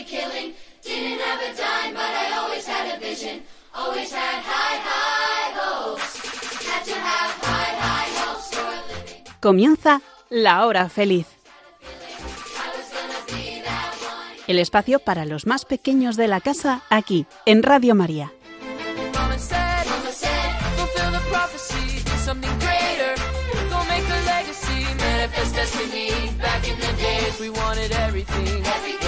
a killing. Didn't have a dime, but I always had a vision. Always had high, high hopes. Had to have high, high hopes for a living. Comienza la hora feliz. El espacio para los más pequeños de la casa aquí, en Radio María. We wanted everything.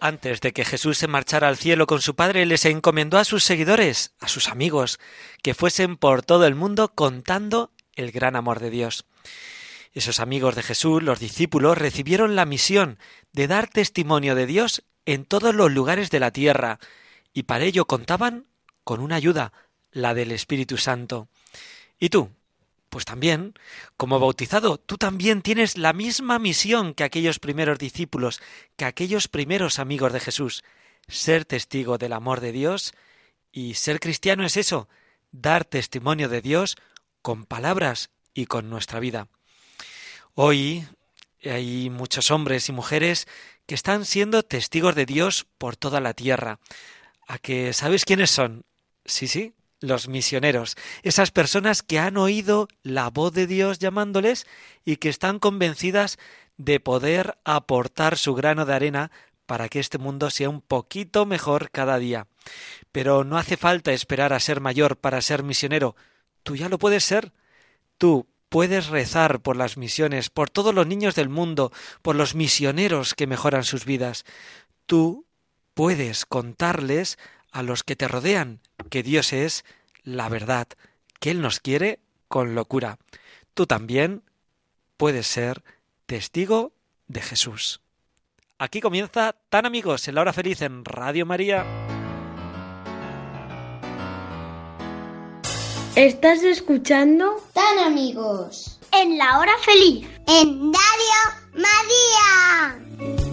Antes de que Jesús se marchara al cielo con su Padre, les encomendó a sus seguidores, a sus amigos, que fuesen por todo el mundo contando el gran amor de Dios. Esos amigos de Jesús, los discípulos, recibieron la misión de dar testimonio de Dios en todos los lugares de la tierra, y para ello contaban con una ayuda, la del Espíritu Santo. ¿Y tú? Pues también, como bautizado, tú también tienes la misma misión que aquellos primeros discípulos, que aquellos primeros amigos de Jesús, ser testigo del amor de Dios, y ser cristiano es eso, dar testimonio de Dios con palabras y con nuestra vida. Hoy hay muchos hombres y mujeres que están siendo testigos de Dios por toda la tierra. ¿A que sabes quiénes son? Sí, sí, los misioneros, esas personas que han oído la voz de Dios llamándoles y que están convencidas de poder aportar su grano de arena para que este mundo sea un poquito mejor cada día. Pero no hace falta esperar a ser mayor para ser misionero. Tú ya lo puedes ser. Tú puedes rezar por las misiones, por todos los niños del mundo, por los misioneros que mejoran sus vidas. Tú puedes contarles a los que te rodean que Dios es la verdad, que Él nos quiere con locura. Tú también puedes ser testigo de Jesús. Aquí comienza Tan amigos en la hora feliz en Radio María. ¿Estás escuchando? Tan amigos. En la hora feliz. En Radio María.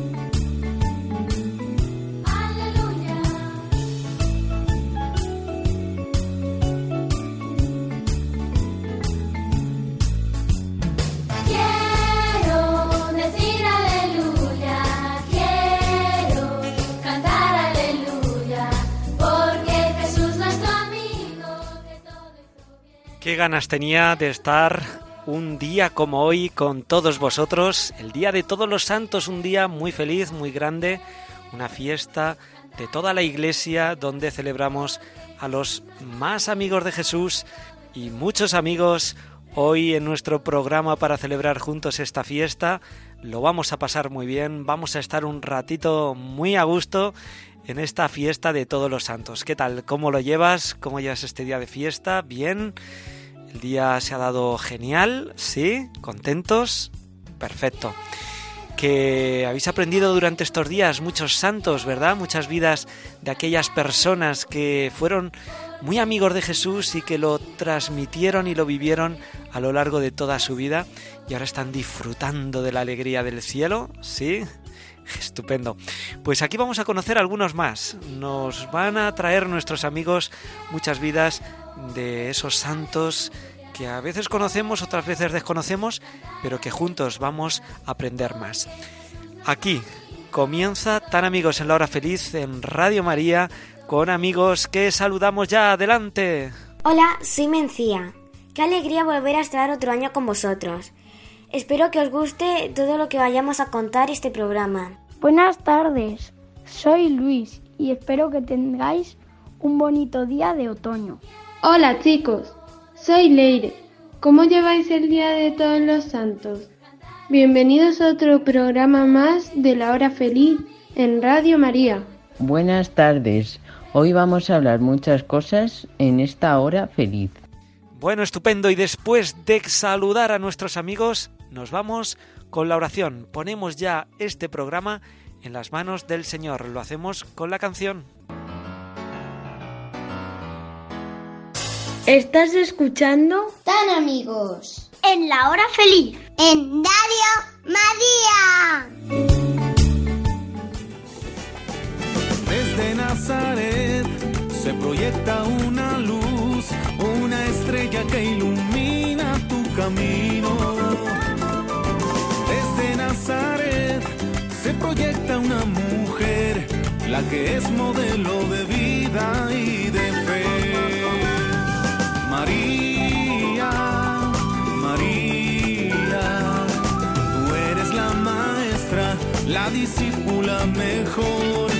Qué ganas tenía de estar un día como hoy con todos vosotros, el Día de Todos los Santos, un día muy feliz, muy grande, una fiesta de toda la iglesia donde celebramos a los más amigos de Jesús y muchos amigos hoy en nuestro programa para celebrar juntos esta fiesta. Lo vamos a pasar muy bien, vamos a estar un ratito muy a gusto en esta fiesta de todos los santos. ¿Qué tal? ¿Cómo lo llevas? ¿Cómo llevas este día de fiesta? ¿Bien? El día se ha dado genial, ¿sí? ¿Contentos? Perfecto. Que habéis aprendido durante estos días muchos santos, ¿verdad? Muchas vidas de aquellas personas que fueron muy amigos de Jesús y que lo transmitieron y lo vivieron a lo largo de toda su vida y ahora están disfrutando de la alegría del cielo, ¿sí? Estupendo. Pues aquí vamos a conocer algunos más. Nos van a traer nuestros amigos muchas vidas de esos santos que a veces conocemos, otras veces desconocemos, pero que juntos vamos a aprender más. Aquí comienza Tan Amigos en la Hora Feliz en Radio María con amigos que saludamos ya. Adelante. Hola, soy Mencía. Qué alegría volver a estar otro año con vosotros. Espero que os guste todo lo que vayamos a contar este programa. Buenas tardes, soy Luis y espero que tengáis un bonito día de otoño. Hola chicos, soy Leire. ¿Cómo lleváis el Día de Todos los Santos? Bienvenidos a otro programa más de la Hora Feliz en Radio María. Buenas tardes. Hoy vamos a hablar muchas cosas en esta hora feliz. Bueno, estupendo. Y después de saludar a nuestros amigos, nos vamos con la oración. Ponemos ya este programa en las manos del Señor. Lo hacemos con la canción. ¿Estás escuchando? Tan amigos. En la hora feliz. En Radio María. Desde Nazaret se proyecta una luz, una estrella que ilumina tu camino. Desde Nazaret se la que es modelo de vida discípula mejor.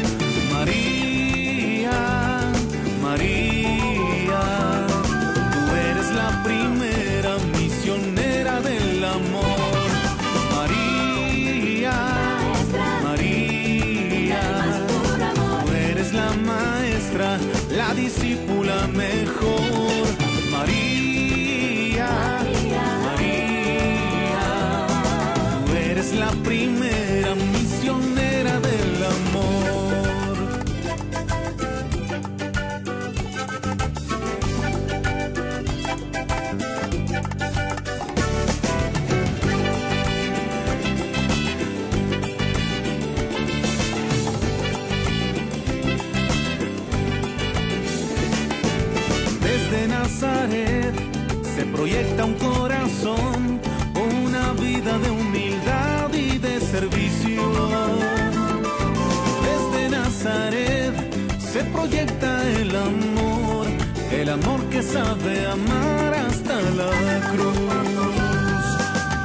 El amor que sabe amar hasta la cruz.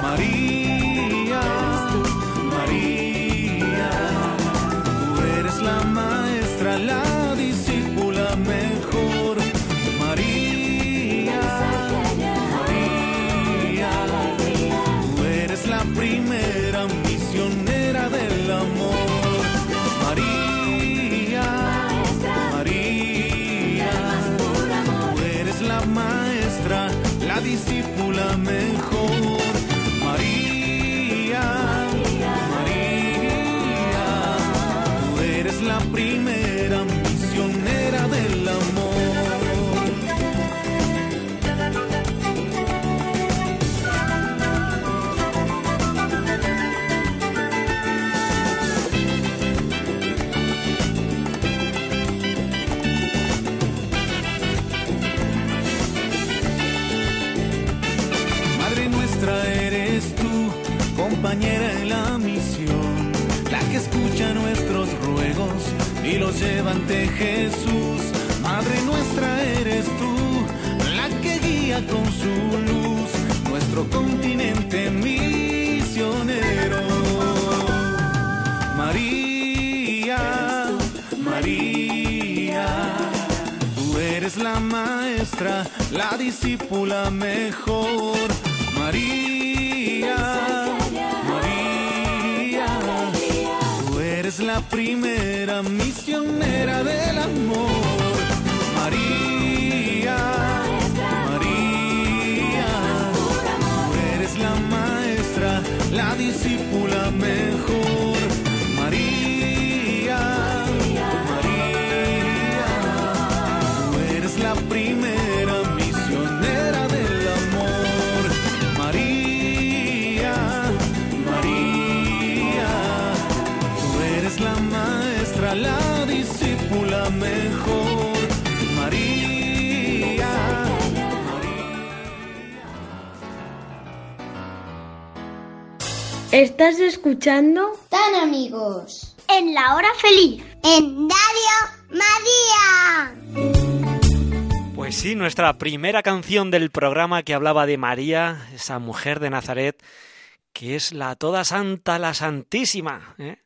María, y los lleva ante Jesús. Madre nuestra eres tú, la que guía con su luz nuestro continente misionero. María, María, tú eres la maestra, la discípula mejor. María, la primera misionera del amor. ¿Estás escuchando? Tan amigos. En la hora feliz. En Radio María. Pues sí, nuestra primera canción del programa que hablaba de María, esa mujer de Nazaret, que es la toda santa, la santísima, ¿eh?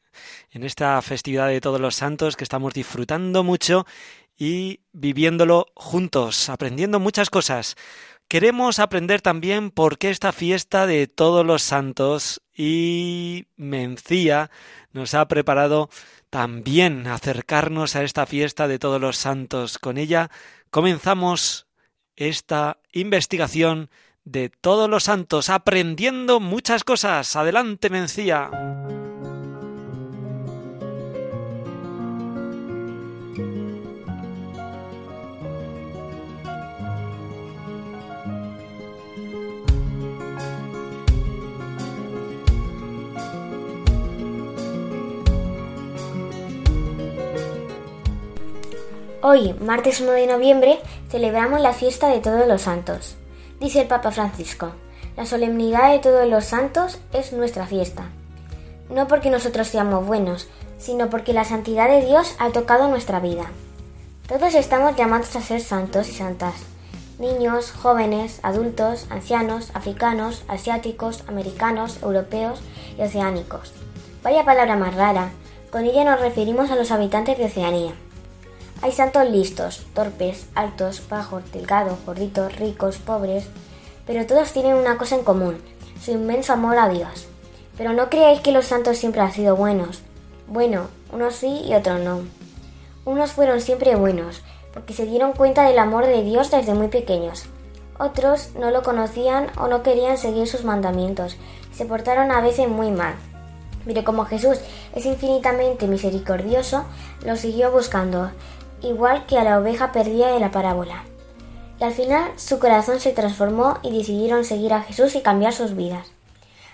en esta festividad de todos los santos que estamos disfrutando mucho y viviéndolo juntos, aprendiendo muchas cosas. Queremos aprender también por qué esta fiesta de todos los santos y Mencía nos ha preparado también acercarnos a esta fiesta de todos los santos. Con ella comenzamos esta investigación de todos los santos, aprendiendo muchas cosas. Adelante, Mencía. Hoy, martes 1 de noviembre, celebramos la fiesta de todos los santos. Dice el Papa Francisco, la solemnidad de todos los santos es nuestra fiesta. No porque nosotros seamos buenos, sino porque la santidad de Dios ha tocado nuestra vida. Todos estamos llamados a ser santos y santas. Niños, jóvenes, adultos, ancianos, africanos, asiáticos, americanos, europeos y oceánicos. Vaya palabra más rara. Con ella nos referimos a los habitantes de Oceanía. Hay santos listos, torpes, altos, bajos, delgados, gorditos, ricos, pobres, pero todos tienen una cosa en común, su inmenso amor a Dios. Pero no creáis que los santos siempre han sido buenos. Bueno, unos sí y otros no. Unos fueron siempre buenos, porque se dieron cuenta del amor de Dios desde muy pequeños. Otros no lo conocían o no querían seguir sus mandamientos, se portaron a veces muy mal. Pero como Jesús es infinitamente misericordioso, lo siguió buscando, igual que a la oveja perdida de la parábola. Y al final su corazón se transformó y decidieron seguir a Jesús y cambiar sus vidas.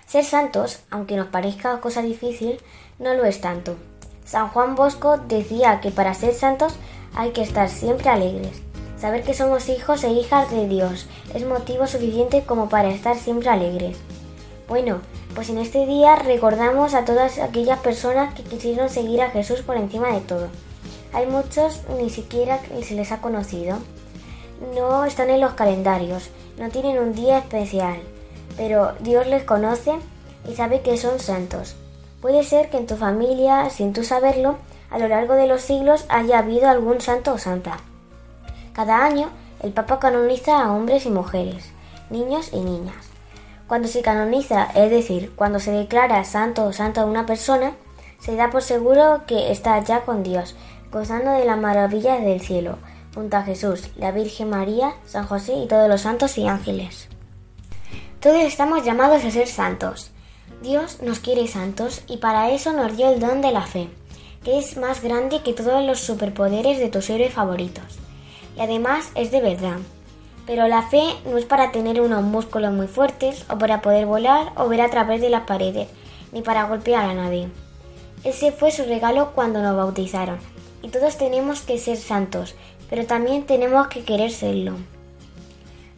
Ser santos, aunque nos parezca cosa difícil, no lo es tanto. San Juan Bosco decía que para ser santos hay que estar siempre alegres. Saber que somos hijos e hijas de Dios es motivo suficiente como para estar siempre alegres. Bueno, pues en este día recordamos a todas aquellas personas que quisieron seguir a Jesús por encima de todo. Hay muchos ni siquiera se les ha conocido. No están en los calendarios, no tienen un día especial, pero Dios les conoce y sabe que son santos. Puede ser que en tu familia, sin tú saberlo, a lo largo de los siglos haya habido algún santo o santa. Cada año el Papa canoniza a hombres y mujeres, niños y niñas. Cuando se canoniza, es decir, cuando se declara santo o santa a una persona, se da por seguro que está ya con Dios, gozando de las maravillas del cielo, junto a Jesús, la Virgen María, San José y todos los santos y ángeles. Todos estamos llamados a ser santos. Dios nos quiere santos y para eso nos dio el don de la fe, que es más grande que todos los superpoderes de tus héroes favoritos. Y además es de verdad. Pero la fe no es para tener unos músculos muy fuertes o para poder volar o ver a través de las paredes, ni para golpear a nadie. Ese fue su regalo cuando nos bautizaron. Y todos tenemos que ser santos, pero también tenemos que querer serlo.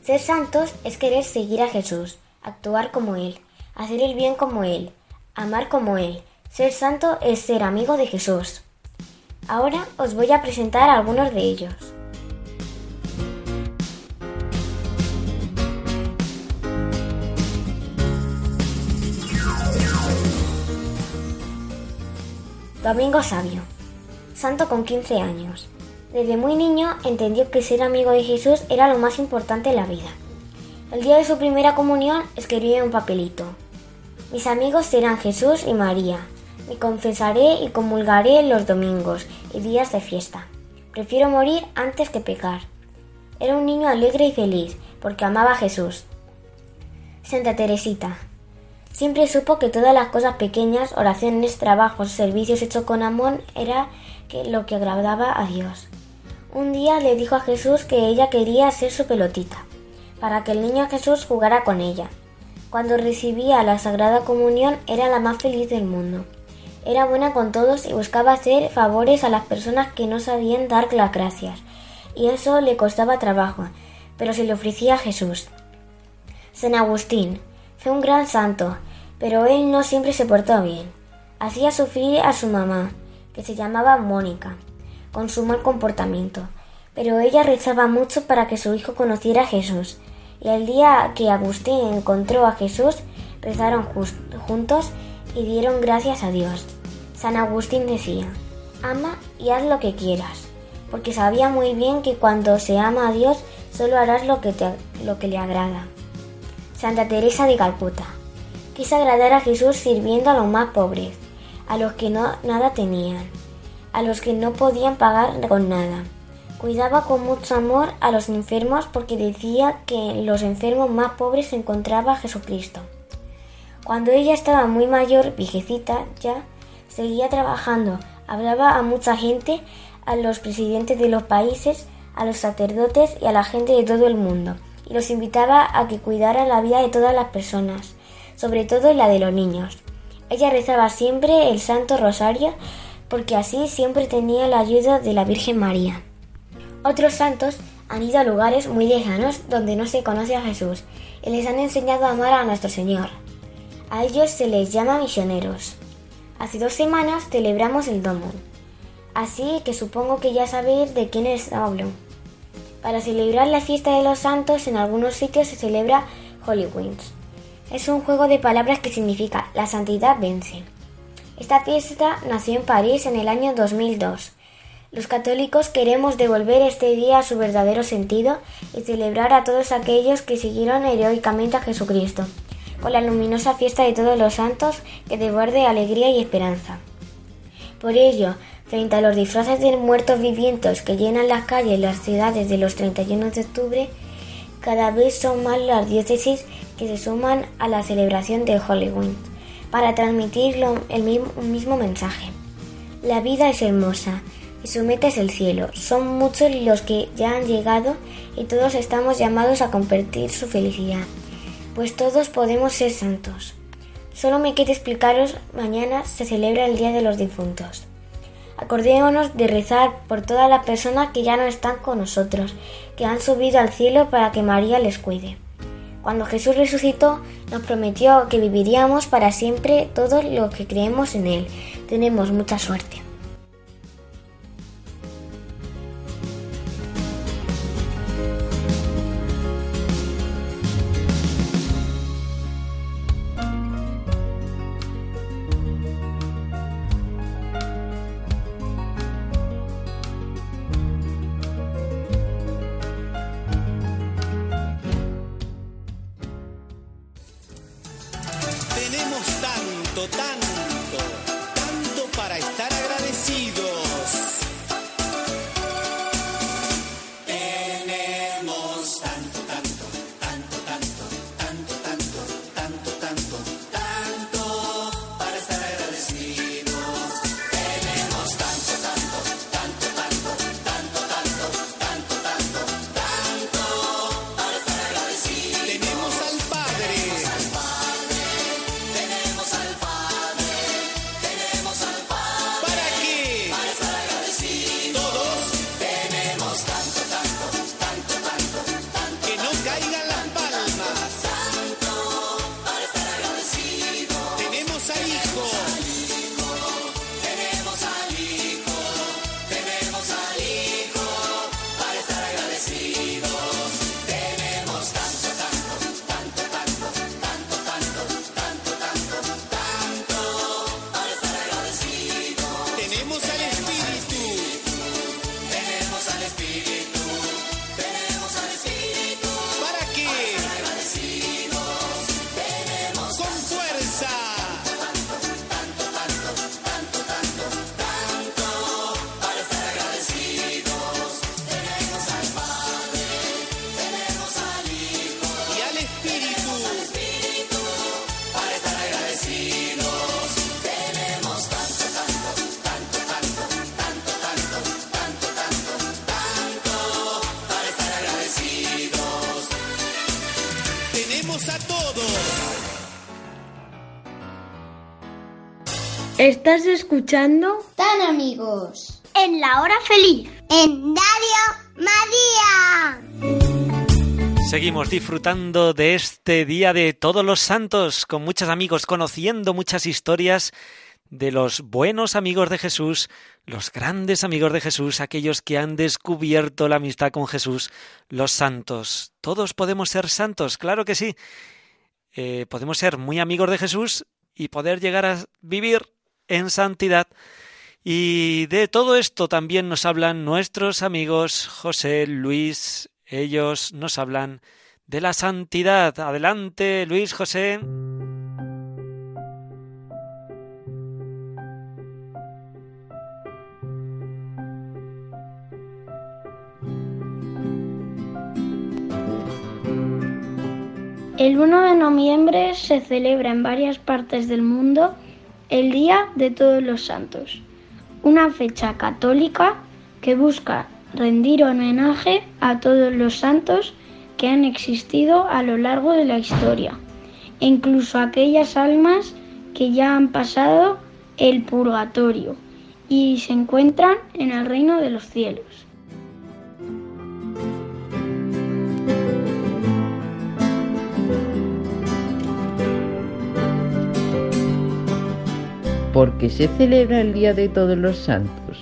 Ser santos es querer seguir a Jesús, actuar como Él, hacer el bien como Él, amar como Él. Ser santo es ser amigo de Jesús. Ahora os voy a presentar algunos de ellos. Domingo Sabio, santo con 15 años. Desde muy niño entendió que ser amigo de Jesús era lo más importante en la vida. El día de su primera comunión escribió en un papelito. Mis amigos serán Jesús y María. Me confesaré y comulgaré los domingos y días de fiesta. Prefiero morir antes que pecar. Era un niño alegre y feliz porque amaba a Jesús. Santa Teresita. Siempre supo que todas las cosas pequeñas, oraciones, trabajos, servicios hechos con amor, era que lo que agradaba a Dios. Un día le dijo a Jesús que ella quería ser su pelotita, para que el niño Jesús jugara con ella. Cuando recibía la Sagrada Comunión era la más feliz del mundo. Era buena con todos y buscaba hacer favores a las personas que no sabían dar las gracias, y eso le costaba trabajo, pero se le ofrecía a Jesús. San Agustín fue un gran santo, pero él no siempre se portó bien. Hacía sufrir a su mamá, que se llamaba Mónica, con su mal comportamiento, pero ella rezaba mucho para que su hijo conociera a Jesús, y el día que Agustín encontró a Jesús, rezaron juntos y dieron gracias a Dios. San Agustín decía, ama y haz lo que quieras, porque sabía muy bien que cuando se ama a Dios solo harás lo que, te, lo que le agrada. Santa Teresa de Calcuta. Quiso agradar a Jesús sirviendo a los más pobres, a los que no nada tenían, a los que no podían pagar con nada. Cuidaba con mucho amor a los enfermos porque decía que en los enfermos más pobres se encontraba Jesucristo. Cuando ella estaba muy mayor, viejecita ya, seguía trabajando, hablaba a mucha gente, a los presidentes de los países, a los sacerdotes y a la gente de todo el mundo y los invitaba a que cuidara la vida de todas las personas, sobre todo la de los niños. Ella rezaba siempre el Santo Rosario porque así siempre tenía la ayuda de la Virgen María. Otros santos han ido a lugares muy lejanos donde no se conoce a Jesús y les han enseñado a amar a nuestro Señor. A ellos se les llama misioneros. Hace dos semanas celebramos el Domo, así que supongo que ya sabéis de quiénes hablo. Para celebrar la fiesta de los santos en algunos sitios se celebra Halloween. Es un juego de palabras que significa la santidad vence. Esta fiesta nació en París en el año 2002. Los católicos queremos devolver este día a su verdadero sentido y celebrar a todos aquellos que siguieron heroicamente a Jesucristo, con la luminosa fiesta de todos los santos que devuelve alegría y esperanza. Por ello, frente a los disfraces de muertos vivientes que llenan las calles y las ciudades de los 31 de octubre, cada vez son más las diócesis que se suman a la celebración de Halloween para transmitir el mismo, mismo mensaje. La vida es hermosa y su meta es el cielo. Son muchos los que ya han llegado y todos estamos llamados a compartir su felicidad, pues todos podemos ser santos. Solo me queda explicaros, mañana se celebra el Día de los Difuntos. Acordémonos de rezar por todas las personas que ya no están con nosotros, que han subido al cielo para que María les cuide. Cuando Jesús resucitó, nos prometió que viviríamos para siempre todos los que creemos en Él. Tenemos mucha suerte. siento tan ¿Estás escuchando? Tan amigos. En la hora feliz. En Radio María. Seguimos disfrutando de este Día de Todos los Santos con muchos amigos, conociendo muchas historias de los buenos amigos de Jesús, los grandes amigos de Jesús, aquellos que han descubierto la amistad con Jesús, los santos. Todos podemos ser santos, claro que sí. Eh, podemos ser muy amigos de Jesús y poder llegar a vivir en santidad. Y de todo esto también nos hablan nuestros amigos José, Luis, ellos nos hablan de la santidad. Adelante, Luis, José. El 1 de noviembre se celebra en varias partes del mundo el Día de Todos los Santos, una fecha católica que busca rendir homenaje a todos los santos que han existido a lo largo de la historia, e incluso aquellas almas que ya han pasado el purgatorio y se encuentran en el reino de los cielos. ¿Por qué se celebra el Día de Todos los Santos?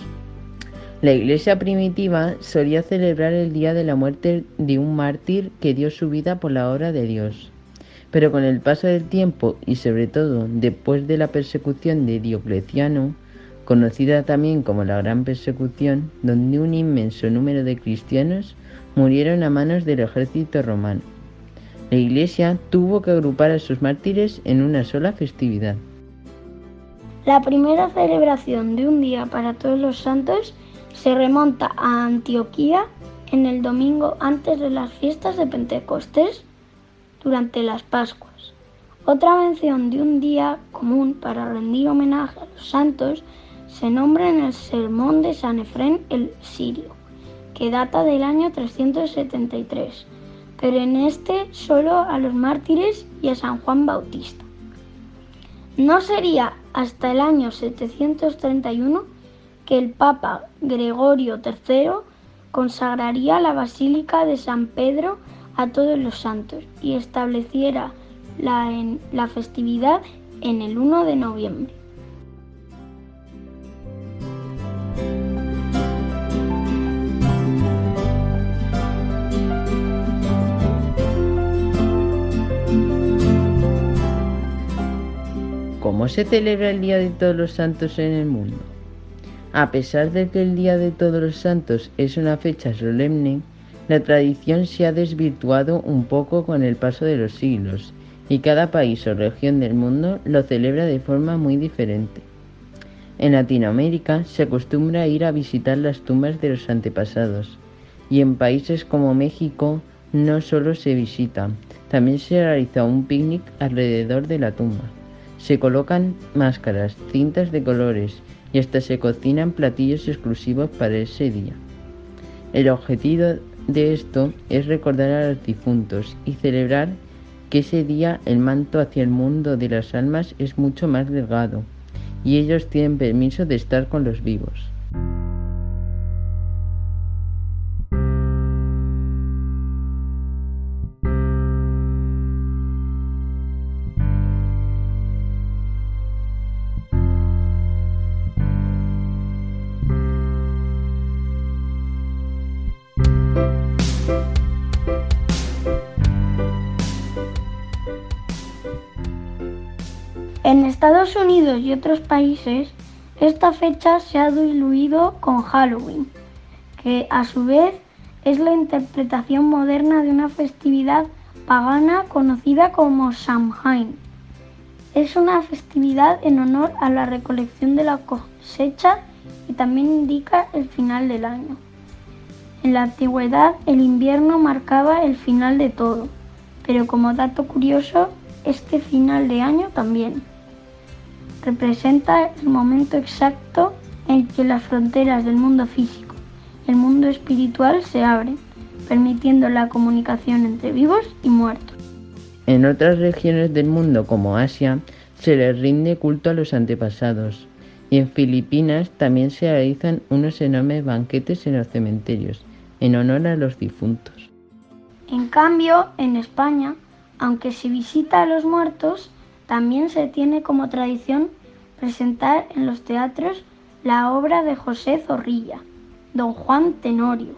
La iglesia primitiva solía celebrar el día de la muerte de un mártir que dio su vida por la obra de Dios. Pero con el paso del tiempo y sobre todo después de la persecución de Diocleciano, conocida también como la Gran Persecución, donde un inmenso número de cristianos murieron a manos del ejército romano. La Iglesia tuvo que agrupar a sus mártires en una sola festividad. La primera celebración de un día para todos los santos se remonta a Antioquía en el domingo antes de las fiestas de Pentecostés durante las Pascuas. Otra mención de un día común para rendir homenaje a los santos se nombra en el Sermón de San Efrén el Sirio, que data del año 373, pero en este solo a los mártires y a San Juan Bautista. No sería hasta el año 731 que el Papa Gregorio III consagraría la Basílica de San Pedro a todos los santos y estableciera la, la festividad en el 1 de noviembre. ¿Cómo se celebra el Día de Todos los Santos en el mundo? A pesar de que el Día de Todos los Santos es una fecha solemne, la tradición se ha desvirtuado un poco con el paso de los siglos y cada país o región del mundo lo celebra de forma muy diferente. En Latinoamérica se acostumbra ir a visitar las tumbas de los antepasados y en países como México no solo se visita, también se realiza un picnic alrededor de la tumba. Se colocan máscaras, cintas de colores y hasta se cocinan platillos exclusivos para ese día. El objetivo de esto es recordar a los difuntos y celebrar que ese día el manto hacia el mundo de las almas es mucho más delgado y ellos tienen permiso de estar con los vivos. Y otros países, esta fecha se ha diluido con Halloween, que a su vez es la interpretación moderna de una festividad pagana conocida como Samhain. Es una festividad en honor a la recolección de la cosecha y también indica el final del año. En la antigüedad el invierno marcaba el final de todo, pero como dato curioso, este final de año también representa el momento exacto en que las fronteras del mundo físico y el mundo espiritual se abren, permitiendo la comunicación entre vivos y muertos. En otras regiones del mundo como Asia se les rinde culto a los antepasados y en Filipinas también se realizan unos enormes banquetes en los cementerios en honor a los difuntos. En cambio, en España, aunque se visita a los muertos, también se tiene como tradición presentar en los teatros la obra de José Zorrilla, Don Juan Tenorio.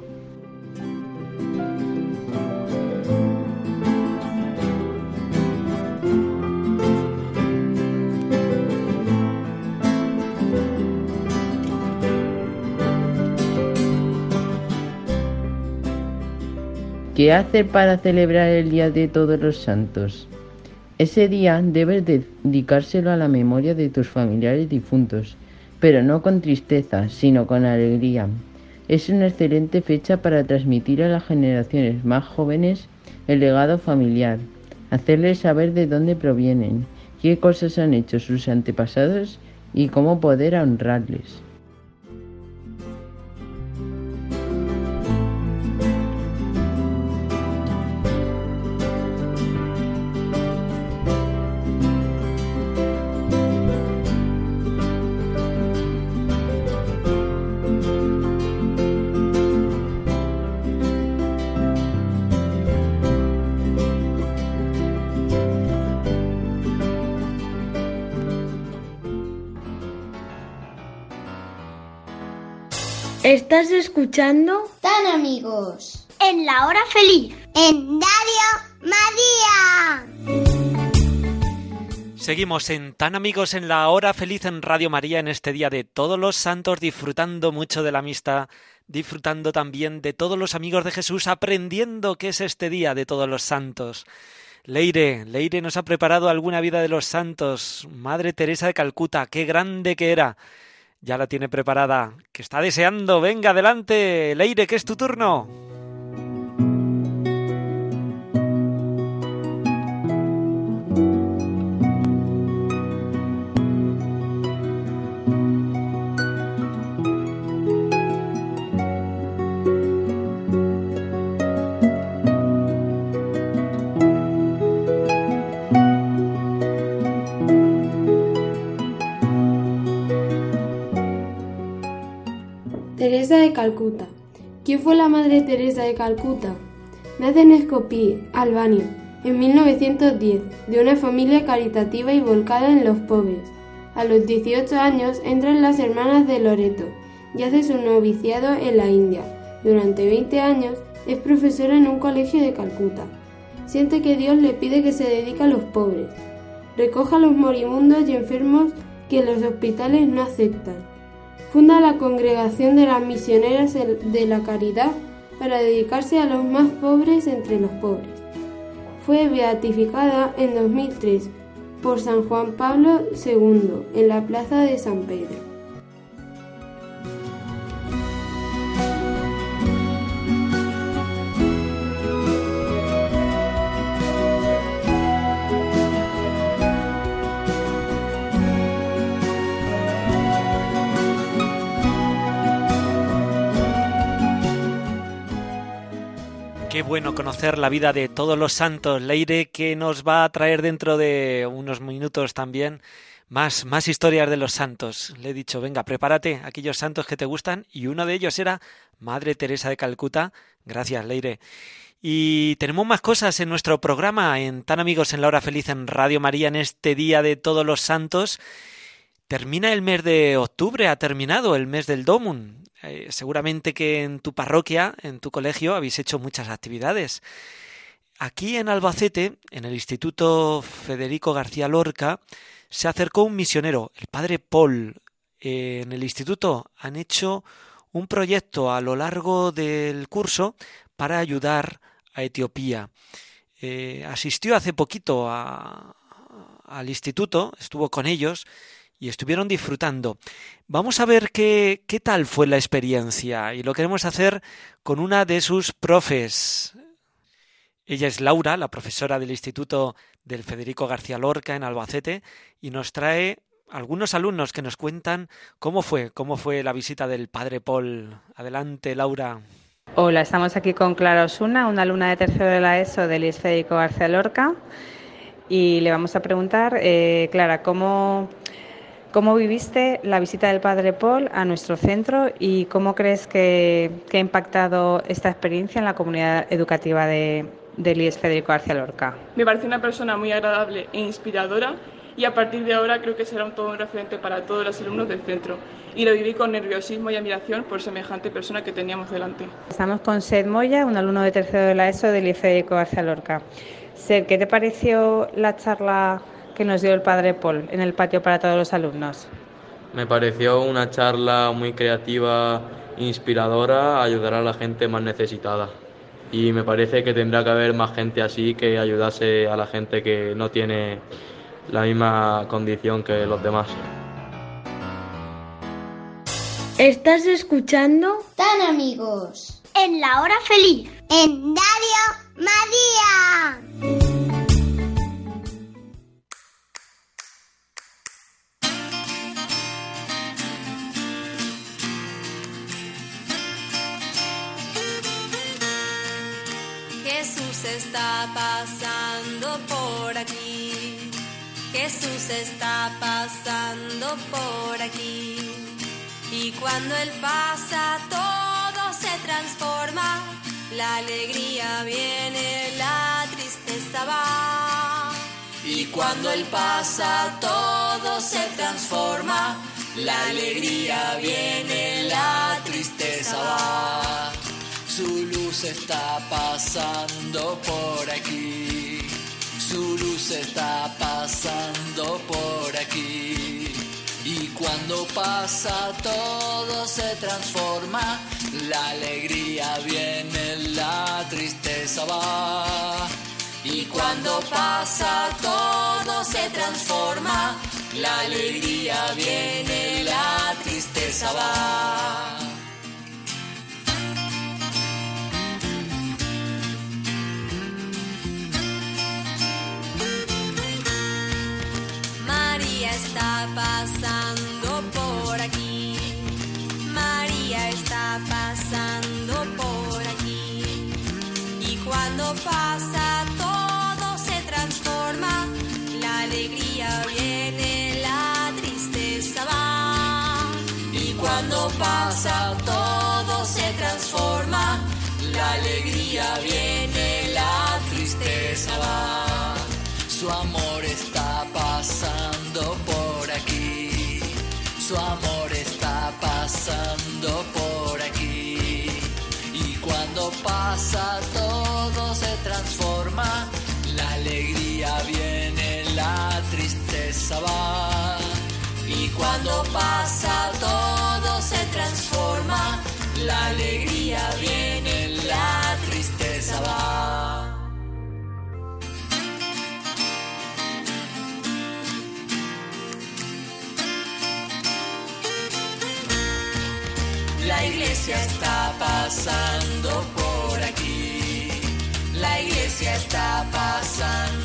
¿Qué hacer para celebrar el Día de Todos los Santos? Ese día debes dedicárselo a la memoria de tus familiares difuntos, pero no con tristeza, sino con alegría. Es una excelente fecha para transmitir a las generaciones más jóvenes el legado familiar, hacerles saber de dónde provienen, qué cosas han hecho sus antepasados y cómo poder honrarles. Estás escuchando Tan amigos. En la hora feliz. En Radio María. Seguimos en Tan Amigos en la Hora Feliz en Radio María en este día de todos los santos, disfrutando mucho de la amistad, disfrutando también de todos los amigos de Jesús, aprendiendo qué es este día de todos los santos. Leire, Leire nos ha preparado alguna vida de los santos. Madre Teresa de Calcuta, qué grande que era. Ya la tiene preparada, que está deseando. Venga, adelante. Leire, que es tu turno. Calcuta. ¿Quién fue la Madre Teresa de Calcuta? Nace en Skopje, Albania, en 1910, de una familia caritativa y volcada en los pobres. A los 18 años entra en las Hermanas de Loreto y hace su noviciado en la India. Durante 20 años es profesora en un colegio de Calcuta. Siente que Dios le pide que se dedique a los pobres. Recoge a los moribundos y enfermos que los hospitales no aceptan. Funda la Congregación de las Misioneras de la Caridad para dedicarse a los más pobres entre los pobres. Fue beatificada en 2003 por San Juan Pablo II en la Plaza de San Pedro. Bueno conocer la vida de todos los santos, Leire, que nos va a traer dentro de unos minutos también más, más historias de los santos. Le he dicho, venga, prepárate aquellos santos que te gustan, y uno de ellos era Madre Teresa de Calcuta. Gracias, Leire. Y tenemos más cosas en nuestro programa, en Tan Amigos en la Hora Feliz en Radio María, en este Día de Todos los Santos. Termina el mes de octubre, ha terminado el mes del Domun. Eh, seguramente que en tu parroquia, en tu colegio, habéis hecho muchas actividades. Aquí en Albacete, en el Instituto Federico García Lorca, se acercó un misionero, el padre Paul. Eh, en el instituto han hecho un proyecto a lo largo del curso para ayudar a Etiopía. Eh, asistió hace poquito al instituto, estuvo con ellos y estuvieron disfrutando. Vamos a ver qué, qué tal fue la experiencia y lo queremos hacer con una de sus profes. Ella es Laura, la profesora del Instituto del Federico García Lorca en Albacete, y nos trae algunos alumnos que nos cuentan cómo fue, cómo fue la visita del padre Paul. Adelante, Laura. Hola, estamos aquí con Clara Osuna, una alumna de tercero de la ESO del Federico García Lorca, y le vamos a preguntar, eh, Clara, ¿cómo, ¿cómo viviste la visita del padre Paul a nuestro centro y cómo crees que, que ha impactado esta experiencia en la comunidad educativa de, del IES Federico García Lorca? Me parece una persona muy agradable e inspiradora y a partir de ahora creo que será un todo un referente para todos los alumnos del centro. Y lo viví con nerviosismo y admiración por semejante persona que teníamos delante. Estamos con Sed Moya, un alumno de tercero de la ESO del IES Federico García Lorca. Sed, ¿qué te pareció la charla que nos dio el padre Paul en el patio para todos los alumnos? Me pareció una charla muy creativa, inspiradora, ayudar a la gente más necesitada y me parece que tendrá que haber más gente así que ayudase a la gente que no tiene la misma condición que los demás. Estás escuchando Tan amigos. En la hora feliz. En Radio María. Está pasando por aquí. Jesús está pasando por aquí. Y cuando Él pasa, todo se transforma. La alegría viene, la tristeza va. Y cuando Él pasa, todo se transforma. La alegría viene, la tristeza va. Su luz está pasando por aquí. Su luz está pasando por aquí. Y cuando pasa todo se transforma. La alegría viene, la tristeza va. Y cuando pasa todo se transforma. La alegría viene, la tristeza va. Está pasando por aquí. María está pasando por aquí. Y cuando pasa Su amor está pasando por aquí. Y cuando pasa todo se transforma. La alegría viene, la tristeza va. Y cuando pasa todo se transforma. La alegría viene, iglesia está pasando por aquí. La iglesia está pasando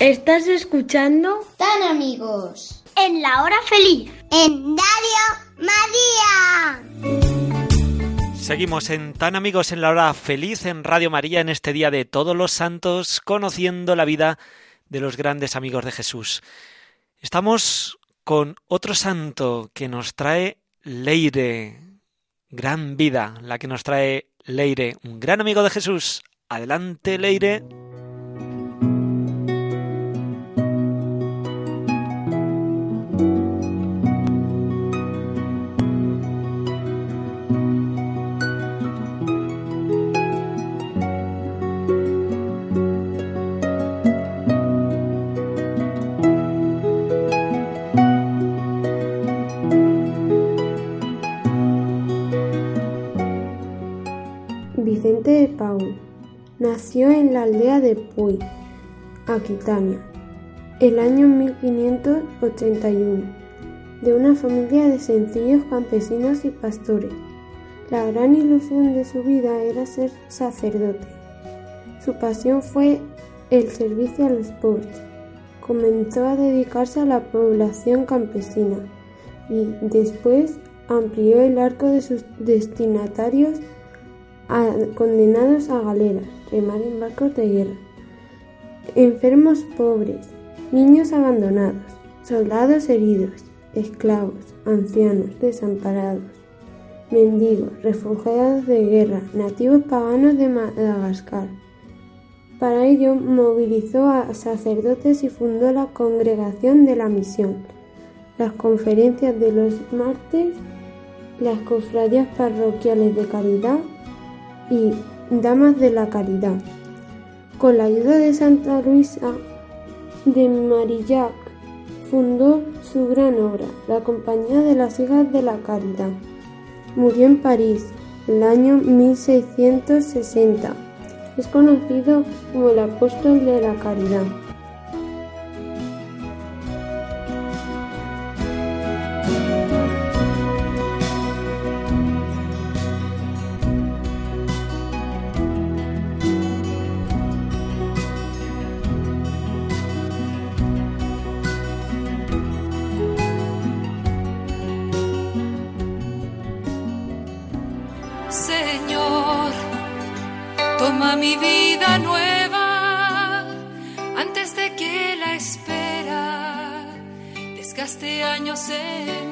Estás escuchando Tan amigos. en la hora feliz. En Radio María. Seguimos en Tan Amigos en la Hora Feliz en Radio María en este día de Todos los Santos, conociendo la vida de los grandes amigos de Jesús. Estamos con otro santo que nos trae Leire, gran vida, la que nos trae Leire, un gran amigo de Jesús. Adelante, Leire. La aldea de Puy, Aquitania, el año 1581, de una familia de sencillos campesinos y pastores. La gran ilusión de su vida era ser sacerdote. Su pasión fue el servicio a los pobres. Comenzó a dedicarse a la población campesina y después amplió el arco de sus destinatarios a condenados a galeras, remar en barcos de guerra, enfermos pobres, niños abandonados, soldados heridos, esclavos, ancianos desamparados, mendigos, refugiados de guerra, nativos paganos de Madagascar. Para ello movilizó a sacerdotes y fundó la Congregación de la Misión, las conferencias de los martes, las cofradías parroquiales de caridad y Damas de la Caridad. Con la ayuda de Santa Luisa de Marillac, fundó su gran obra, la Compañía de las Hijas de la Caridad. Murió en París el año 1660. Es conocido como el apóstol de la caridad. Mi vida nueva antes de que la espera. Desgaste años en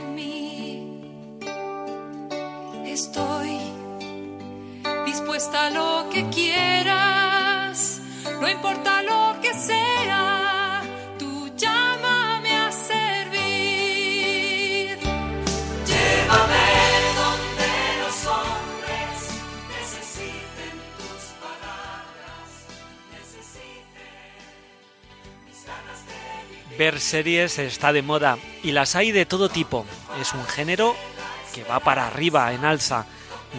Series está de moda y las hay de todo tipo. Es un género que va para arriba, en alza.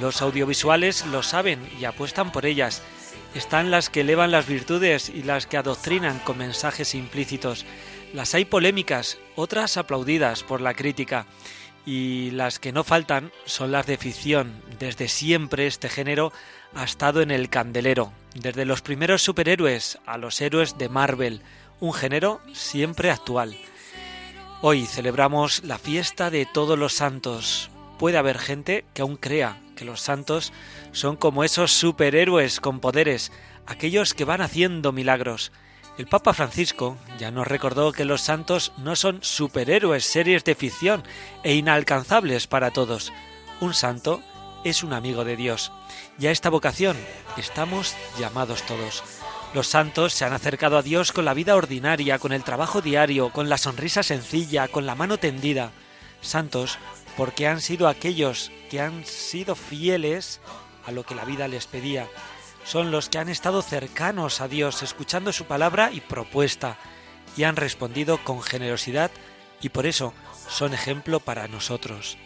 Los audiovisuales lo saben y apuestan por ellas. Están las que elevan las virtudes y las que adoctrinan con mensajes implícitos. Las hay polémicas, otras aplaudidas por la crítica. Y las que no faltan son las de ficción. Desde siempre este género ha estado en el candelero. Desde los primeros superhéroes a los héroes de Marvel. Un género siempre actual. Hoy celebramos la fiesta de todos los santos. Puede haber gente que aún crea que los santos son como esos superhéroes con poderes, aquellos que van haciendo milagros. El Papa Francisco ya nos recordó que los santos no son superhéroes, series de ficción e inalcanzables para todos. Un santo es un amigo de Dios. Y a esta vocación estamos llamados todos. Los santos se han acercado a Dios con la vida ordinaria, con el trabajo diario, con la sonrisa sencilla, con la mano tendida. Santos porque han sido aquellos que han sido fieles a lo que la vida les pedía. Son los que han estado cercanos a Dios, escuchando su palabra y propuesta, y han respondido con generosidad y por eso son ejemplo para nosotros.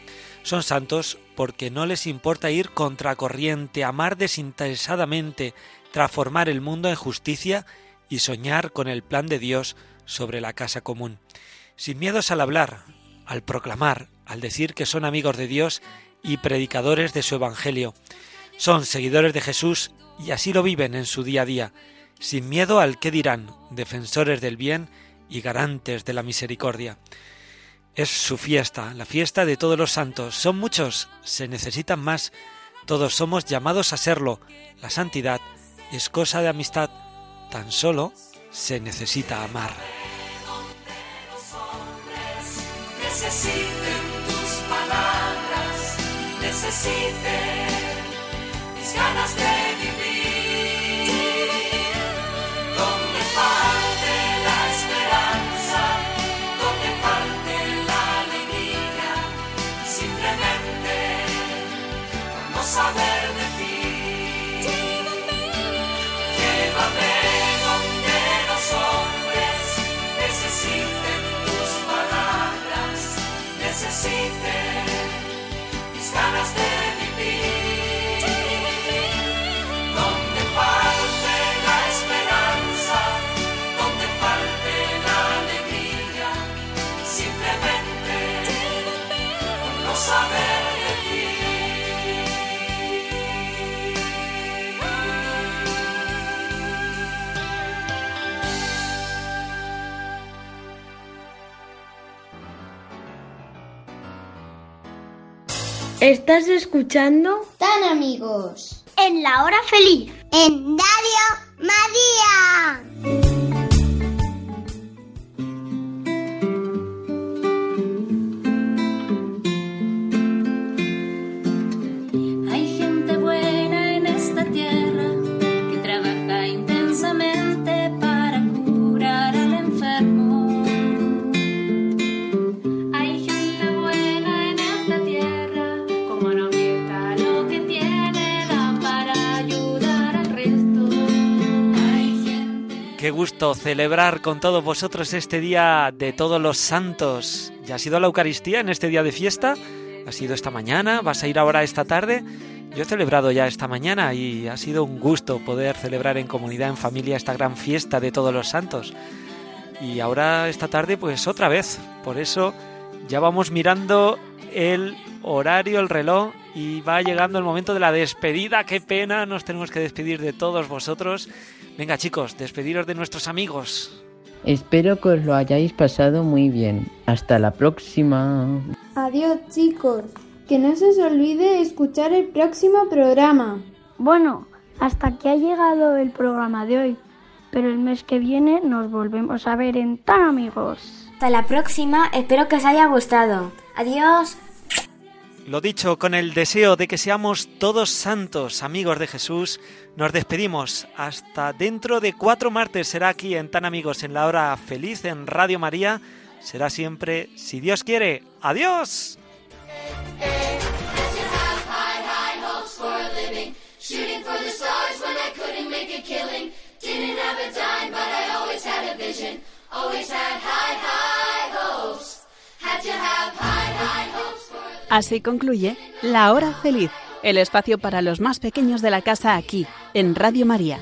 Son santos porque no les importa ir contracorriente, amar desinteresadamente, transformar el mundo en justicia y soñar con el plan de Dios sobre la casa común. Sin miedos al hablar, al proclamar, al decir que son amigos de Dios y predicadores de su Evangelio. Son seguidores de Jesús y así lo viven en su día a día, sin miedo al qué dirán, defensores del bien y garantes de la misericordia. Es su fiesta, la fiesta de todos los santos. Son muchos, se necesitan más. Todos somos llamados a serlo. La santidad es cosa de amistad. Tan solo se necesita amar. necesiten tus palabras, necesiten mis ganas de vivir. Donde falte la esperanza, donde falte la alegría, simplemente por no saber Estás escuchando Tan amigos. en la hora feliz. En Radio María. Celebrar con todos vosotros este día de todos los santos. ¿Ya ha sido la Eucaristía en este día de fiesta? ¿Ha sido esta mañana? ¿Vas a ir ahora esta tarde? Yo he celebrado ya esta mañana y ha sido un gusto poder celebrar en comunidad, en familia, esta gran fiesta de todos los santos. Y ahora esta tarde pues otra vez. Por eso ya vamos mirando el horario, el reloj y va llegando el momento de la despedida. Qué pena, nos tenemos que despedir de todos vosotros. Venga chicos, despediros de nuestros amigos. Espero que os lo hayáis pasado muy bien. Hasta la próxima. Adiós chicos, que no se os olvide escuchar el próximo programa. Bueno, Hasta aquí ha llegado el programa de hoy, pero el mes que viene nos volvemos a ver en Tan Amigos. Hasta la próxima, espero que os haya gustado. Adiós. Lo dicho, con el deseo de que seamos todos santos, amigos de Jesús, nos despedimos. Hasta dentro de cuatro martes será aquí en Tan Amigos, en la hora feliz en Radio María. Será siempre, si Dios quiere. ¡Adiós! Always had high, high hopes. Had have high, high hopes Así concluye La Hora Feliz, el espacio para los más pequeños de la casa aquí, en Radio María.